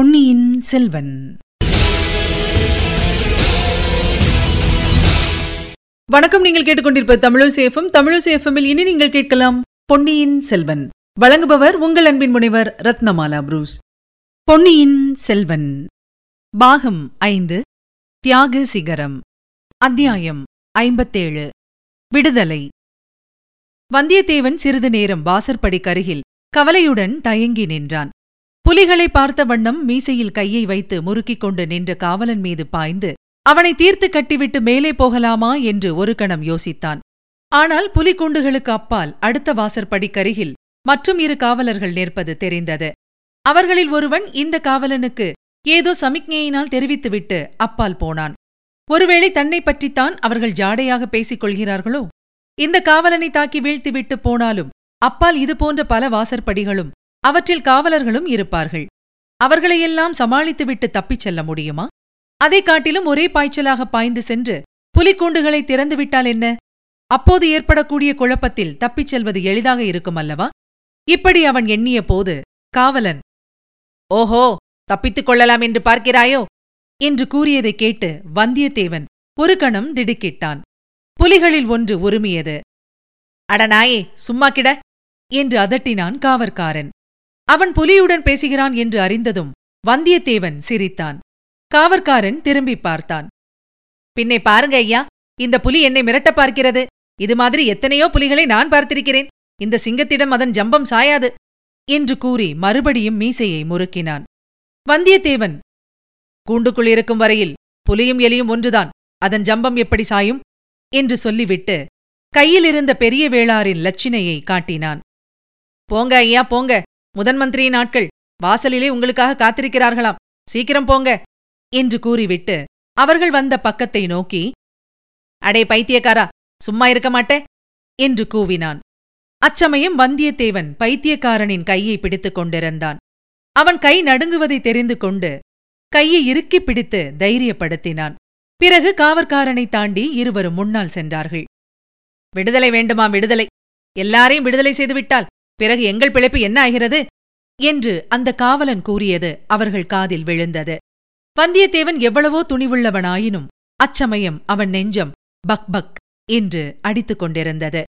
பொன்னியின் செல்வன். வணக்கம் நீங்கள் கேட்டுக்கொண்டிருப்ப தமிழசேஃபம் தமிழசேஃபமில் இனி நீங்கள் கேட்கலாம் பொன்னியின் செல்வன். வழங்குபவர் உங்கள் அன்பின் முனைவர் ரத்னமாலா புரூஸ். பொன்னியின் செல்வன். பாகம் ஐந்து தியாக சிகரம். அத்தியாயம் ஐம்பத்தேழு விடுதலை. வந்தியத்தேவன் சிறிது நேரம் வாசற்படிக்கருகில் கவலையுடன் தயங்கி நின்றான். புலிகளை பார்த்த வண்ணம் மீசையில் கையை வைத்து முறுக்கிக் கொண்டு நின்ற காவலன் மீது பாய்ந்து அவனை தீர்த்து கட்டிவிட்டு மேலே போகலாமா? என்று ஒரு கணம் யோசித்தான். ஆனால் புலிக்கூண்டுகளுக்கு அப்பால் அடுத்த வாசற்படிக்கருகில் மற்றும் இரு காவலர்கள் நிற்பது தெரிந்தது. அவர்களில் ஒருவன் இந்த காவலனுக்கு ஏதோ சமிக்ஞையினால் தெரிவித்துவிட்டு அப்பால் போனான். ஒருவேளை தன்னை பற்றித்தான் அவர்கள் ஜாடையாக பேசிக் கொள்கிறார்களோ? இந்த காவலனை தாக்கி வீழ்த்திவிட்டு போனாலும் அப்பால் இதுபோன்ற பல வாசற்படிகளும் அவற்றில் காவலர்களும் இருப்பார்கள். அவர்களையெல்லாம் சமாளித்துவிட்டு தப்பிச் செல்ல முடியுமா? அதைக் காட்டிலும் ஒரே பாய்ச்சலாக பாய்ந்து சென்று புலிக்கூண்டுகளை திறந்துவிட்டால் என்ன? அப்போது ஏற்படக்கூடிய குழப்பத்தில் தப்பிச் செல்வது எளிதாக இருக்கும் அல்லவா? இப்படி அவன் எண்ணிய போது காவலன் ஓஹோ தப்பித்துக் கொள்ளலாம் என்று பார்க்கிறாயோ? என்று கூறியதைக் கேட்டு வந்தியத்தேவன் ஒரு கணம் திடுக்கிட்டான். புலிகளில் ஒன்று உருமியது அடநாயே சும்மா கிட என்று அதட்டினான் காவற்காரன். அவன் புலியுடன் பேசுகிறான் என்று அறிந்ததும் வந்தியத்தேவன் சிரித்தான். காவற்காரன் திரும்பி பார்த்தான். பின்னே பாருங்க ஐயா இந்த புலி என்னை மிரட்ட பார்க்கிறது. இது மாதிரி எத்தனையோ புலிகளை நான் பார்த்திருக்கிறேன். இந்த சிங்கத்திடம் அதன் ஜம்பம் சாயாது என்று கூறி மறுபடியும் மீசையை முறுக்கினான். வந்தியத்தேவன் கூண்டுக்குள் இருக்கும் வரையில் புலியும் எலியும் ஒன்றுதான். அதன் ஜம்பம் எப்படி சாயும்? என்று சொல்லிவிட்டு கையிலிருந்த பெரிய வேளாரின் லட்சினையை காட்டினான். போங்க ஐயா போங்க. முதன் மந்திரியின் ஆட்கள் வாசலிலே உங்களுக்காக காத்திருக்கிறார்களாம். சீக்கிரம் போங்க என்று கூறிவிட்டு அவர்கள் வந்த பக்கத்தை நோக்கி அடே பைத்தியக்காரா சும்மா இருக்க மாட்டே என்று கூவினான். அச்சமயம் வந்தியத்தேவன் பைத்தியக்காரனின் கையை பிடித்துக் கொண்டிருந்தான். அவன் கை நடுங்குவதை தெரிந்து கொண்டு கையை இறுக்கிப் பிடித்து தைரியப்படுத்தினான். பிறகு காவற்காரனை தாண்டி இருவரும் முன்னால் சென்றார்கள். விடுதலை வேண்டுமா விடுதலை. எல்லாரையும் விடுதலை செய்துவிட்டால் பிறகு எங்கள் பிழைப்பு என்ன ஆகிறது? என்று அந்த காவலன் கூறியது அவர்கள் காதில் விழுந்தது. வந்தியத்தேவன் எவ்வளவோ துணிவுள்ளவனாயினும் அச்சமயம் அவன் நெஞ்சம் பக் பக் என்று அடித்துக் கொண்டிருந்தது.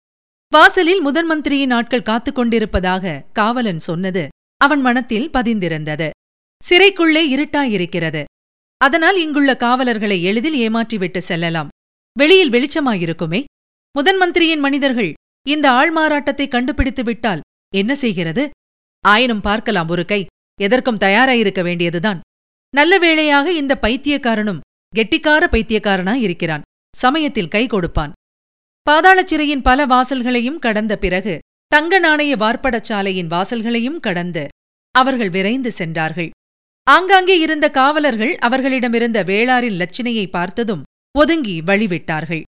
வாசலில் முதன் மந்திரியின் ஆட்கள் காத்துக் கொண்டிருப்பதாக காவலன் சொன்னது அவன் மனத்தில் பதிந்திருந்தது. சிறைக்குள்ளே இருட்டாயிருக்கிறது. அதனால் இங்குள்ள காவலர்களை எளிதில் ஏமாற்றிவிட்டு செல்லலாம். வெளியில் வெளிச்சமாயிருக்குமே. முதன் மந்திரியின் மனிதர்கள் இந்த ஆள்மாறாட்டத்தை கண்டுபிடித்து விட்டால் என்ன செய்கிறது? ஆயினும் பார்க்கலாம் ஒரு கை. எதற்கும் தயாராயிருக்க வேண்டியதுதான். நல்ல வேளையாக இந்த பைத்தியக்காரனும் கெட்டிக்கார பைத்தியக்காரனா இருக்கிறான். சமயத்தில் கை கொடுப்பான். பாதாளச்சிறையின் பல வாசல்களையும் கடந்த பிறகு தங்க நாணய வார்ப்படச்சாலையின் வாசல்களையும் கடந்து அவர்கள் விரைந்து சென்றார்கள். ஆங்காங்கே இருந்த காவலர்கள் அவர்களிடமிருந்த வேளாரின் லட்சணையை பார்த்ததும் ஒதுங்கி வழிவிட்டார்கள்.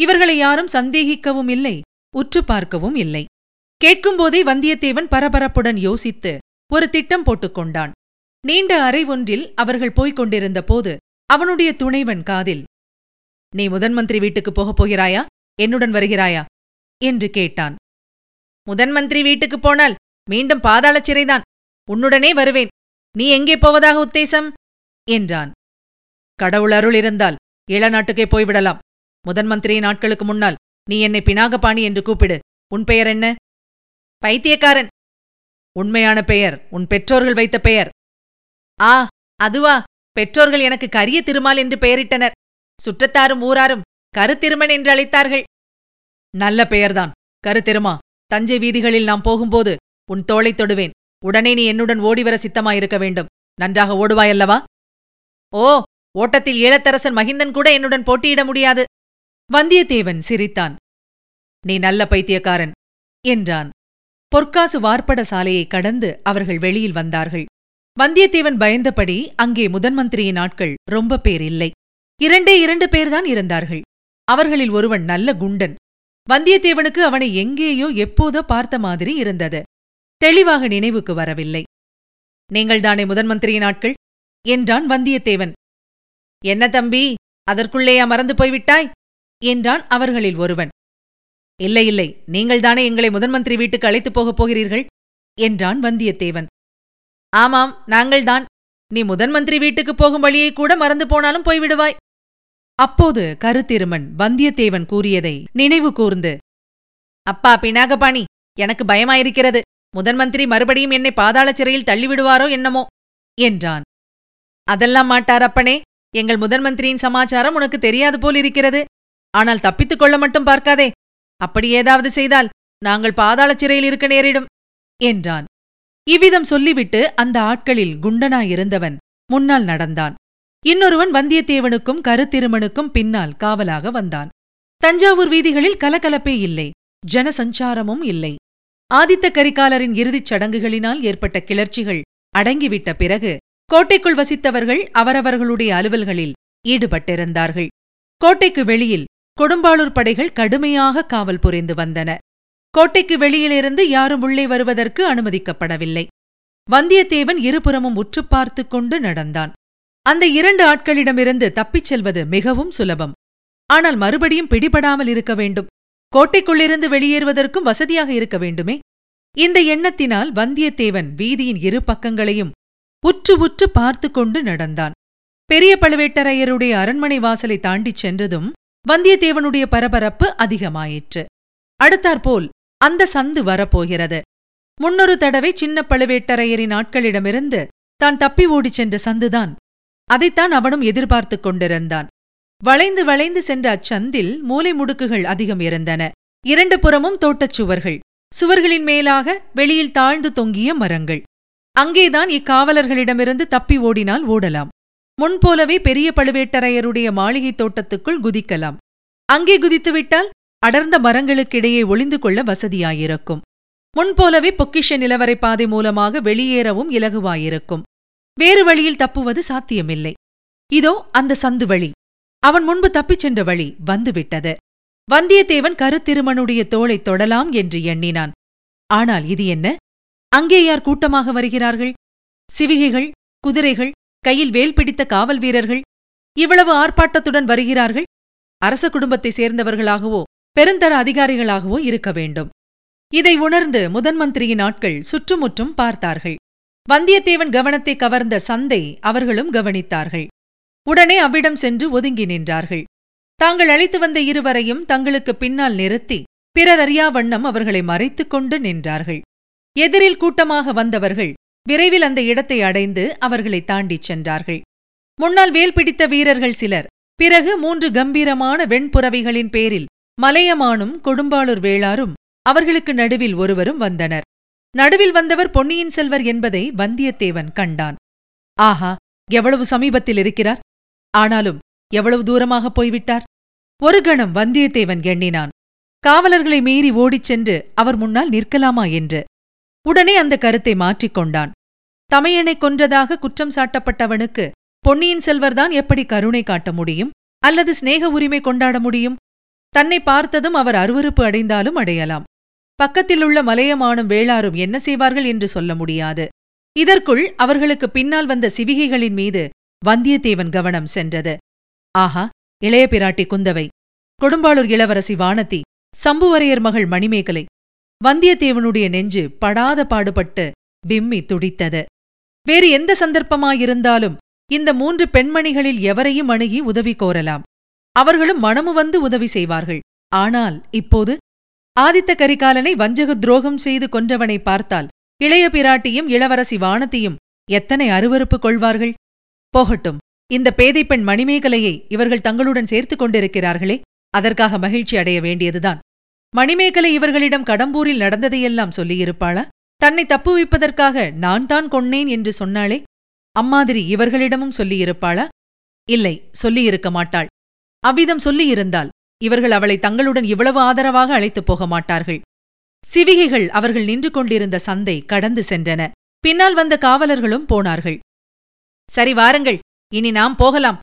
இவர்களை யாரும் சந்தேகிக்கவும் இல்லை உற்று பார்க்கவும் இல்லை. கேட்கும்போதே வந்தியத்தேவன் பரபரப்புடன் யோசித்து ஒரு திட்டம் போட்டுக்கொண்டான். நீண்ட அறை ஒன்றில் அவர்கள் போய்க் கொண்டிருந்த போது அவனுடைய துணைவன் காதில் நீ முதன் மந்திரி வீட்டுக்குப் போகப் போகிறாயா? என்னுடன் வருகிறாயா? என்று கேட்டான். முதன் மந்திரி வீட்டுக்குப் போனால் மீண்டும் பாதாளச் சிறைதான். உன்னுடனே வருவேன். நீ எங்கே போவதாக உத்தேசம்? என்றான். கடவுள் அருள் இருந்தால் இளநாட்டுக்கே போய்விடலாம். முதன் மந்திரியின் நாட்களுக்கு முன்னால் நீ என்னை பினாகபாணி என்று கூப்பிடு. உன் பெயர் என்ன? பைத்தியக்காரன். உண்மையான பெயர் உன் பெற்றோர்கள் வைத்த பெயர். ஆ அதுவா பெற்றோர்கள் எனக்கு கரிய திருமால் என்று பெயரிட்டனர். சுற்றத்தாரும் ஊராரும் கருத்திருமன் என்று அழைத்தார்கள். நல்ல பெயர்தான் கருத்திருமா. தஞ்சை வீதிகளில் நாம் போகும்போது உன் தோளைத் தொடுவேன். உடனே நீ என்னுடன் ஓடிவர சித்தமாயிருக்க வேண்டும். நன்றாக ஓடுவாயல்லவா? ஓ ஓட்டத்தில் ஈழத்தரசன் மகிந்தன் கூட என்னுடன் போட்டியிட முடியாது. வந்தியத்தேவன் சிரித்தான். நீ நல்ல பைத்தியக்காரன் என்றான். பொற்காசு வார்ப்பட சாலையை கடந்து அவர்கள் வெளியில் வந்தார்கள். வந்தியத்தேவன் பயந்தபடி அங்கே முதன் மந்திரியின் ஆட்கள் ரொம்ப பேர் இல்லை. இரண்டே இரண்டு பேர்தான் இருந்தார்கள். அவர்களில் ஒருவன் நல்ல குண்டன். வந்தியத்தேவனுக்கு அவனை எங்கேயோ எப்போதோ பார்த்த மாதிரி இருந்தது. தெளிவாக நினைவுக்கு வரவில்லை. நீங்கள்தானே முதன் மந்திரியின் ஆட்கள்? என்றான் வந்தியத்தேவன். என்ன தம்பி அதற்குள்ளேயா மறந்து போய்விட்டாய்? என்றான் அவர்களில் ஒருவன். இல்லை இல்லை நீங்கள்தானே எங்களை முதன் மந்திரி வீட்டுக்கு அழைத்துப் போகப் போகிறீர்கள்? என்றான் வந்தியத்தேவன். ஆமாம் நாங்கள்தான் நீ முதன் மந்திரி வீட்டுக்குப் போகும் வழியை கூட மறந்து போனாலும் போய்விடுவாய். அப்போது கருத்திருமன் வந்தியத்தேவன் கூறியதை நினைவு கூர்ந்து அப்பா பினாகபாணி எனக்கு பயமாயிருக்கிறது. முதன் மந்திரி மறுபடியும் என்னை பாதாள சிறையில் தள்ளிவிடுவாரோ என்னமோ? என்றான். அதெல்லாம் மாட்டார் அப்பனே. எங்கள் முதன் மந்திரியின் சமாச்சாரம் உனக்கு தெரியாது போல் இருக்கிறது ஆனால் தப்பித்துக் கொள்ள மட்டும் பார்க்காதே. அப்படி ஏதாவது செய்தால் நாங்கள் பாதாள சிறையில் இருக்க நேரிடும் என்றான். இவ்விதம் சொல்லிவிட்டு அந்த ஆட்களில் குண்டனாயிருந்தவன் முன்னால் நடந்தான். இன்னொருவன் வந்தியத்தேவனுக்கும் கருத்திருமனுக்கும் பின்னால் காவலாக வந்தான். தஞ்சாவூர் வீதிகளில் கலகலப்பே இல்லை ஜனசஞ்சாரமும் இல்லை. ஆதித்த கரிகாலரின் இறுதிச் சடங்குகளினால் ஏற்பட்ட கிளர்ச்சிகள் அடங்கிவிட்ட பிறகு கோட்டைக்குள் வசித்தவர்கள் அவரவர்களுடைய அலுவல்களில் ஈடுபட்டிருந்தார்கள். கோட்டைக்கு வெளியில் கொடும்பாளூர் படைகள் கடுமையாக காவல் புரிந்து வந்தன. கோட்டைக்கு வெளியிலிருந்து யாரும் உள்ளே வருவதற்கு அனுமதிக்கப்படவில்லை. வந்தியத்தேவன் இருபுறமும் உற்று பார்த்து கொண்டு நடந்தான். அந்த இரண்டு ஆட்களிடமிருந்து தப்பிச் செல்வது மிகவும் சுலபம். ஆனால் மறுபடியும் பிடிபடாமல் இருக்க வேண்டும். கோட்டைக்குள்ளிருந்து வெளியேறுவதற்கும் வசதியாக இருக்க வேண்டுமே? இந்த எண்ணத்தினால் வந்தியத்தேவன் வீதியின் இரு பக்கங்களையும் உற்று உற்று பார்த்து கொண்டு நடந்தான். பெரிய பழுவேட்டரையருடைய அரண்மனை வாசலை தாண்டிச் சென்றதும் வந்தியத்தேவனுடைய பரபரப்பு அதிகமாயிற்று. அடுத்தாற்போல் அந்த சந்து வரப்போகிறது. முன்னொரு தடவை சின்ன பழுவேட்டரையரின் ஆட்களிடமிருந்து தான் தப்பி ஓடிச் சென்ற சந்துதான். அதைத்தான் அவனும் எதிர்பார்த்துக் கொண்டிருந்தான். வளைந்து வளைந்து சென்ற அச்சந்தில் மூலை முடுக்குகள் அதிகம் இருந்தன. இரண்டு புறமும் தோட்டச் சுவர்கள். சுவர்களின் மேலாக வெளியில் தாழ்ந்து தொங்கிய மரங்கள். அங்கேதான் இக்காவலர்களிடமிருந்து தப்பி ஓடினால் ஓடலாம். முன்போலவே பெரிய பழுவேட்டரையருடைய மாளிகைத் தோட்டத்துக்குள் குதிக்கலாம். அங்கே குதித்துவிட்டால் அடர்ந்த மரங்களுக்கிடையே ஒளிந்து கொள்ள வசதியாயிருக்கும். முன்போலவே பொக்கிஷ நிலவரை பாதை மூலமாக வெளியேறவும் இலகுவாயிருக்கும். வேறு வழியில் தப்புவது சாத்தியமில்லை. இதோ அந்த சந்து வழி. அவன் முன்பு தப்பிச் சென்ற வழி வந்துவிட்டது. வந்தியத்தேவன் கருத்திருமனுடைய தோளைத் தொடலாம் என்று எண்ணினான். ஆனால் இது என்ன? அங்கே யார் கூட்டமாக வருகிறார்கள்? சிவிகைகள் குதிரைகள் கையில் வேல் பிடித்த காவல் வீரர்கள் இவ்வளவு ஆர்ப்பாட்டத்துடன் வருகிறார்கள்? அரச குடும்பத்தைச் சேர்ந்தவர்களாகவோ பெருந்தர அதிகாரிகளாகவோ இருக்க வேண்டும். இதை உணர்ந்து முதன் மந்திரியின் ஆட்கள் சுற்றுமுற்றும் பார்த்தார்கள். வந்தியத்தேவன் கவனத்தை கவர்ந்த சந்தை அவர்களும் கவனித்தார்கள். உடனே அவ்விடம் சென்று ஒதுங்கி நின்றார்கள். தாங்கள் அழைத்து வந்த இருவரையும் தங்களுக்கு பின்னால் நிறுத்தி பிறர் அறியா வண்ணம் அவர்களை மறைத்துக் கொண்டு நின்றார்கள். எதிரில் கூட்டமாக வந்தவர்கள் விரைவில் அந்த இடத்தை அடைந்து அவர்களை தாண்டிச் சென்றார்கள். முன்னால் வேல் பிடித்த வீரர்கள் சிலர். பிறகு மூன்று கம்பீரமான வெண்புறவிகளின் பேரில் மலையமானும் கொடும்பாளூர் வேளாரும் அவர்களுக்கு நடுவில் ஒருவரும் வந்தனர். நடுவில் வந்தவர் பொன்னியின் செல்வர் என்பதை வந்தியத்தேவன் கண்டான். ஆஹா எவ்வளவு சமீபத்தில் இருக்கிறார்? ஆனாலும் எவ்வளவு தூரமாக போய்விட்டார்? ஒரு கணம் வந்தியத்தேவன் எண்ணினான். காவலர்களை மீறி ஓடிச் சென்று அவர் முன்னால் நிற்கலாமா என்று. உடனே அந்த கருத்தை மாற்றிக்கொண்டான் தமையனை கொன்றதாக குற்றம் சாட்டப்பட்டவனுக்கு பொன்னியின் செல்வர்தான் எப்படி கருணை காட்ட முடியும்? அல்லது சிநேக உரிமை கொண்டாட முடியும்? தன்னை பார்த்ததும் அவர் அருவறுப்பு அடைந்தாலும் அடையலாம். பக்கத்திலுள்ள மலையமானும் வேளாரும் என்ன செய்வார்கள் என்று சொல்ல முடியாது. இதற்குள் அவர்களுக்கு பின்னால் வந்த சிவிகைகளின் மீது வந்தியத்தேவன் கவனம் சென்றது. ஆஹா இளைய பிராட்டி குந்தவை. கொடும்பாளூர் இளவரசி வானதி சம்புவரையர் மகள் மணிமேகலை. வந்தியத்தேவனுடைய நெஞ்சு படாத பாடுபட்டு விம்மி துடித்தது. வேறு எந்த சந்தர்ப்பமாயிருந்தாலும் இந்த மூன்று பெண்மணிகளில் எவரையும் அணுகி உதவி கோரலாம். அவர்களும் மனமு வந்து உதவி செய்வார்கள். ஆனால் இப்போது ஆதித்த கரிகாலனை வஞ்சக துரோகம் செய்து கொன்றவனை பார்த்தால் இளைய பிராட்டியும் இளவரசி வானத்தையும் எத்தனை அருவறுப்பு கொள்வார்கள்? போகட்டும் இந்த பேதை பெண் மணிமேகலையை இவர்கள் தங்களுடன் சேர்த்துக் கொண்டிருக்கிறார்களே அதற்காக மகிழ்ச்சி அடைய வேண்டியதுதான். மணிமேகலை இவர்களிடம் கடம்பூரில் நடந்ததையெல்லாம் சொல்லியிருப்பாளா? தன்னை தப்புவிப்பதற்காக நான் தான் கொன்னேன் என்று சொன்னாளே? அம்மாதிரி இவர்களிடமும் சொல்லியிருப்பாளா? இல்லை சொல்லியிருக்க மாட்டாள். அவ்விதம் சொல்லியிருந்தால் இவர்கள் அவளை தங்களுடன் இவ்வளவு ஆதரவாக அழைத்துப் போக மாட்டார்கள். சிவிகைகள் அவர்கள் நின்று கொண்டிருந்த சந்தை கடந்து சென்றன. பின்னால் வந்த காவலர்களும் போனார்கள். சரி வாருங்கள் இனி நாம் போகலாம்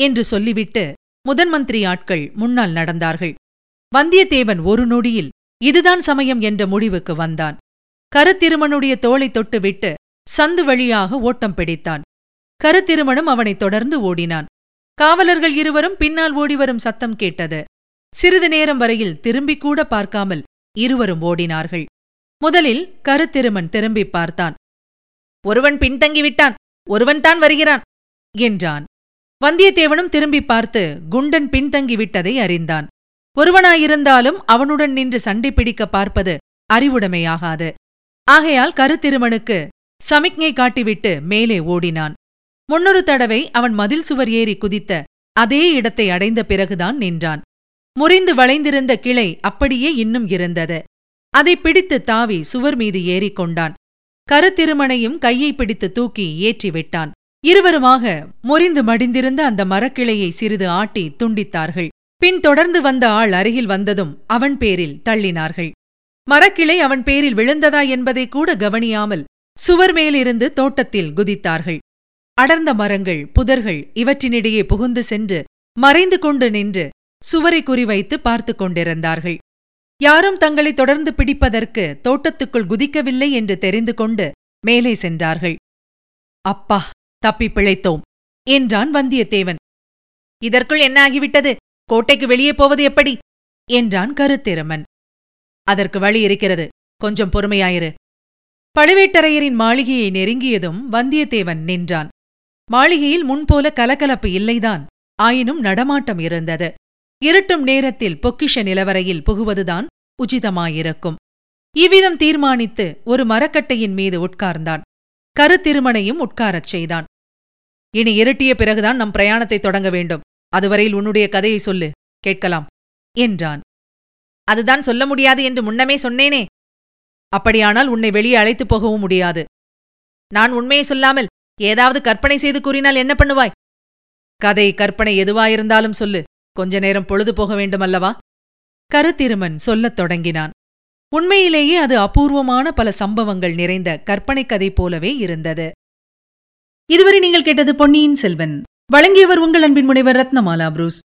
என்று சொல்லிவிட்டு முதன்மந்திரி ஆட்கள் முன்னால் நடந்தார்கள். வந்தியத்தேவன் ஒரு நொடியில் இதுதான் சமயம் என்ற முடிவுக்கு வந்தான். கருத்திருமனுடைய தோளை தொட்டுவிட்டு சந்து வழியாக ஓட்டம் பிடித்தான். கருத்திருமனும் அவனைத் தொடர்ந்து ஓடினான். காவலர்கள் இருவரும் பின்னால் ஓடிவரும் சத்தம் கேட்டது. சிறிது நேரம் வரையில் திரும்பிக் கூட பார்க்காமல் இருவரும் ஓடினார்கள். முதலில் கருத்திருமன் திரும்பிப் பார்த்தான். ஒருவன் பின்தங்கிவிட்டான் ஒருவன்தான் வருகிறான் என்றான். வந்தியத்தேவனும் திரும்பி பார்த்து குண்டன் பின்தங்கி விட்டதை அறிந்தான். ஒருவனாயிருந்தாலும் அவனுடன் நின்று சண்டை பிடிக்க பார்ப்பது அறிவுடைமையாகாது. ஆகையால் கருத்திருமனுக்கு சமிக்ஞை காட்டிவிட்டு மேலே ஓடினான். முன்னொரு தடவை அவன் மதில் சுவர் ஏறி குதித்த அதே இடத்தை அடைந்த பிறகுதான் நின்றான். முறிந்து வளைந்திருந்த கிளை அப்படியே இன்னும் இருந்தது. அதை பிடித்து தாவி சுவர் மீது ஏறிக்கொண்டான் கருத்திருமனையும் கையை பிடித்து தூக்கி ஏற்றி விட்டான். இருவருமாக முறிந்து மடிந்திருந்த அந்த மரக்கிளையை சிறிது ஆட்டி துண்டித்தார்கள். பின் தொடர்ந்து வந்த ஆள் அருகில் வந்ததும் அவன் பேரில் தள்ளினார்கள். மரக்கிளை அவன் பேரில் விழுந்ததா என்பதை கூட கவனியாமல் சுவர் மேலிருந்து தோட்டத்தில் குதித்தார்கள். அடர்ந்த மரங்கள் புதர்கள் இவற்றினிடையே புகுந்து சென்று மறைந்து கொண்டு நின்று சுவரை குறிவைத்து பார்த்துக் கொண்டிருந்தார்கள். யாரும் தங்களை தொடர்ந்து பிடிப்பதற்கு தோட்டத்துக்குள் குதிக்கவில்லை என்று தெரிந்து கொண்டு மேலே சென்றார்கள். அப்பா தப்பி பிழைத்தோம் என்றான் வந்தியத்தேவன். இதற்குள் என்ன ஆகிவிட்டது? கோட்டைக்கு வெளியே போவது எப்படி? என்றான் கருத்திரமன். அதற்கு வழி இருக்கிறது. கொஞ்சம் பொறுமையாயிரு. பழுவேட்டரையரின் மாளிகையை நெருங்கியதும் வந்தியத்தேவன் நின்றான். மாளிகையில் முன்போல கலகலப்பு இல்லைதான். ஆயினும் நடமாட்டம் இருந்தது. இருட்டும் நேரத்தில் பொக்கிஷ நிலவரையில் புகுவதுதான் உச்சிதமாயிருக்கும். இவ்விதம் தீர்மானித்து ஒரு மரக்கட்டையின் மீது உட்கார்ந்தான். கருத்திருமனையும் உட்காரச் செய்தான். இனி இருட்டிய பிறகுதான் நம் பிரயாணத்தை தொடங்க வேண்டும். அதுவரையில் உன்னுடைய கதையை சொல்லு. கேட்கலாம். என்றான். அதுதான் சொல்ல முடியாது என்று முன்னமே சொன்னேனே. அப்படியானால் உன்னை வெளியே அழைத்துப் போகவும் முடியாது. நான் உண்மையை சொல்லாமல் ஏதாவது கற்பனை செய்து கூறினால் என்ன பண்ணுவாய்? கதை கற்பனை எதுவாயிருந்தாலும் சொல்லு. கொஞ்ச நேரம் பொழுது போக வேண்டுமல்லவா? கருத்திருமன் சொல்லத் தொடங்கினான். உண்மையிலேயே அது அபூர்வமான பல சம்பவங்கள் நிறைந்த கற்பனை கதை போலவே இருந்தது. இதுவரை நீங்கள் கேட்டது பொன்னியின் செல்வன். வழங்கியவர் உங்கள் அன்பின் முனைவர் ரத்னமாலா புரூஸ்.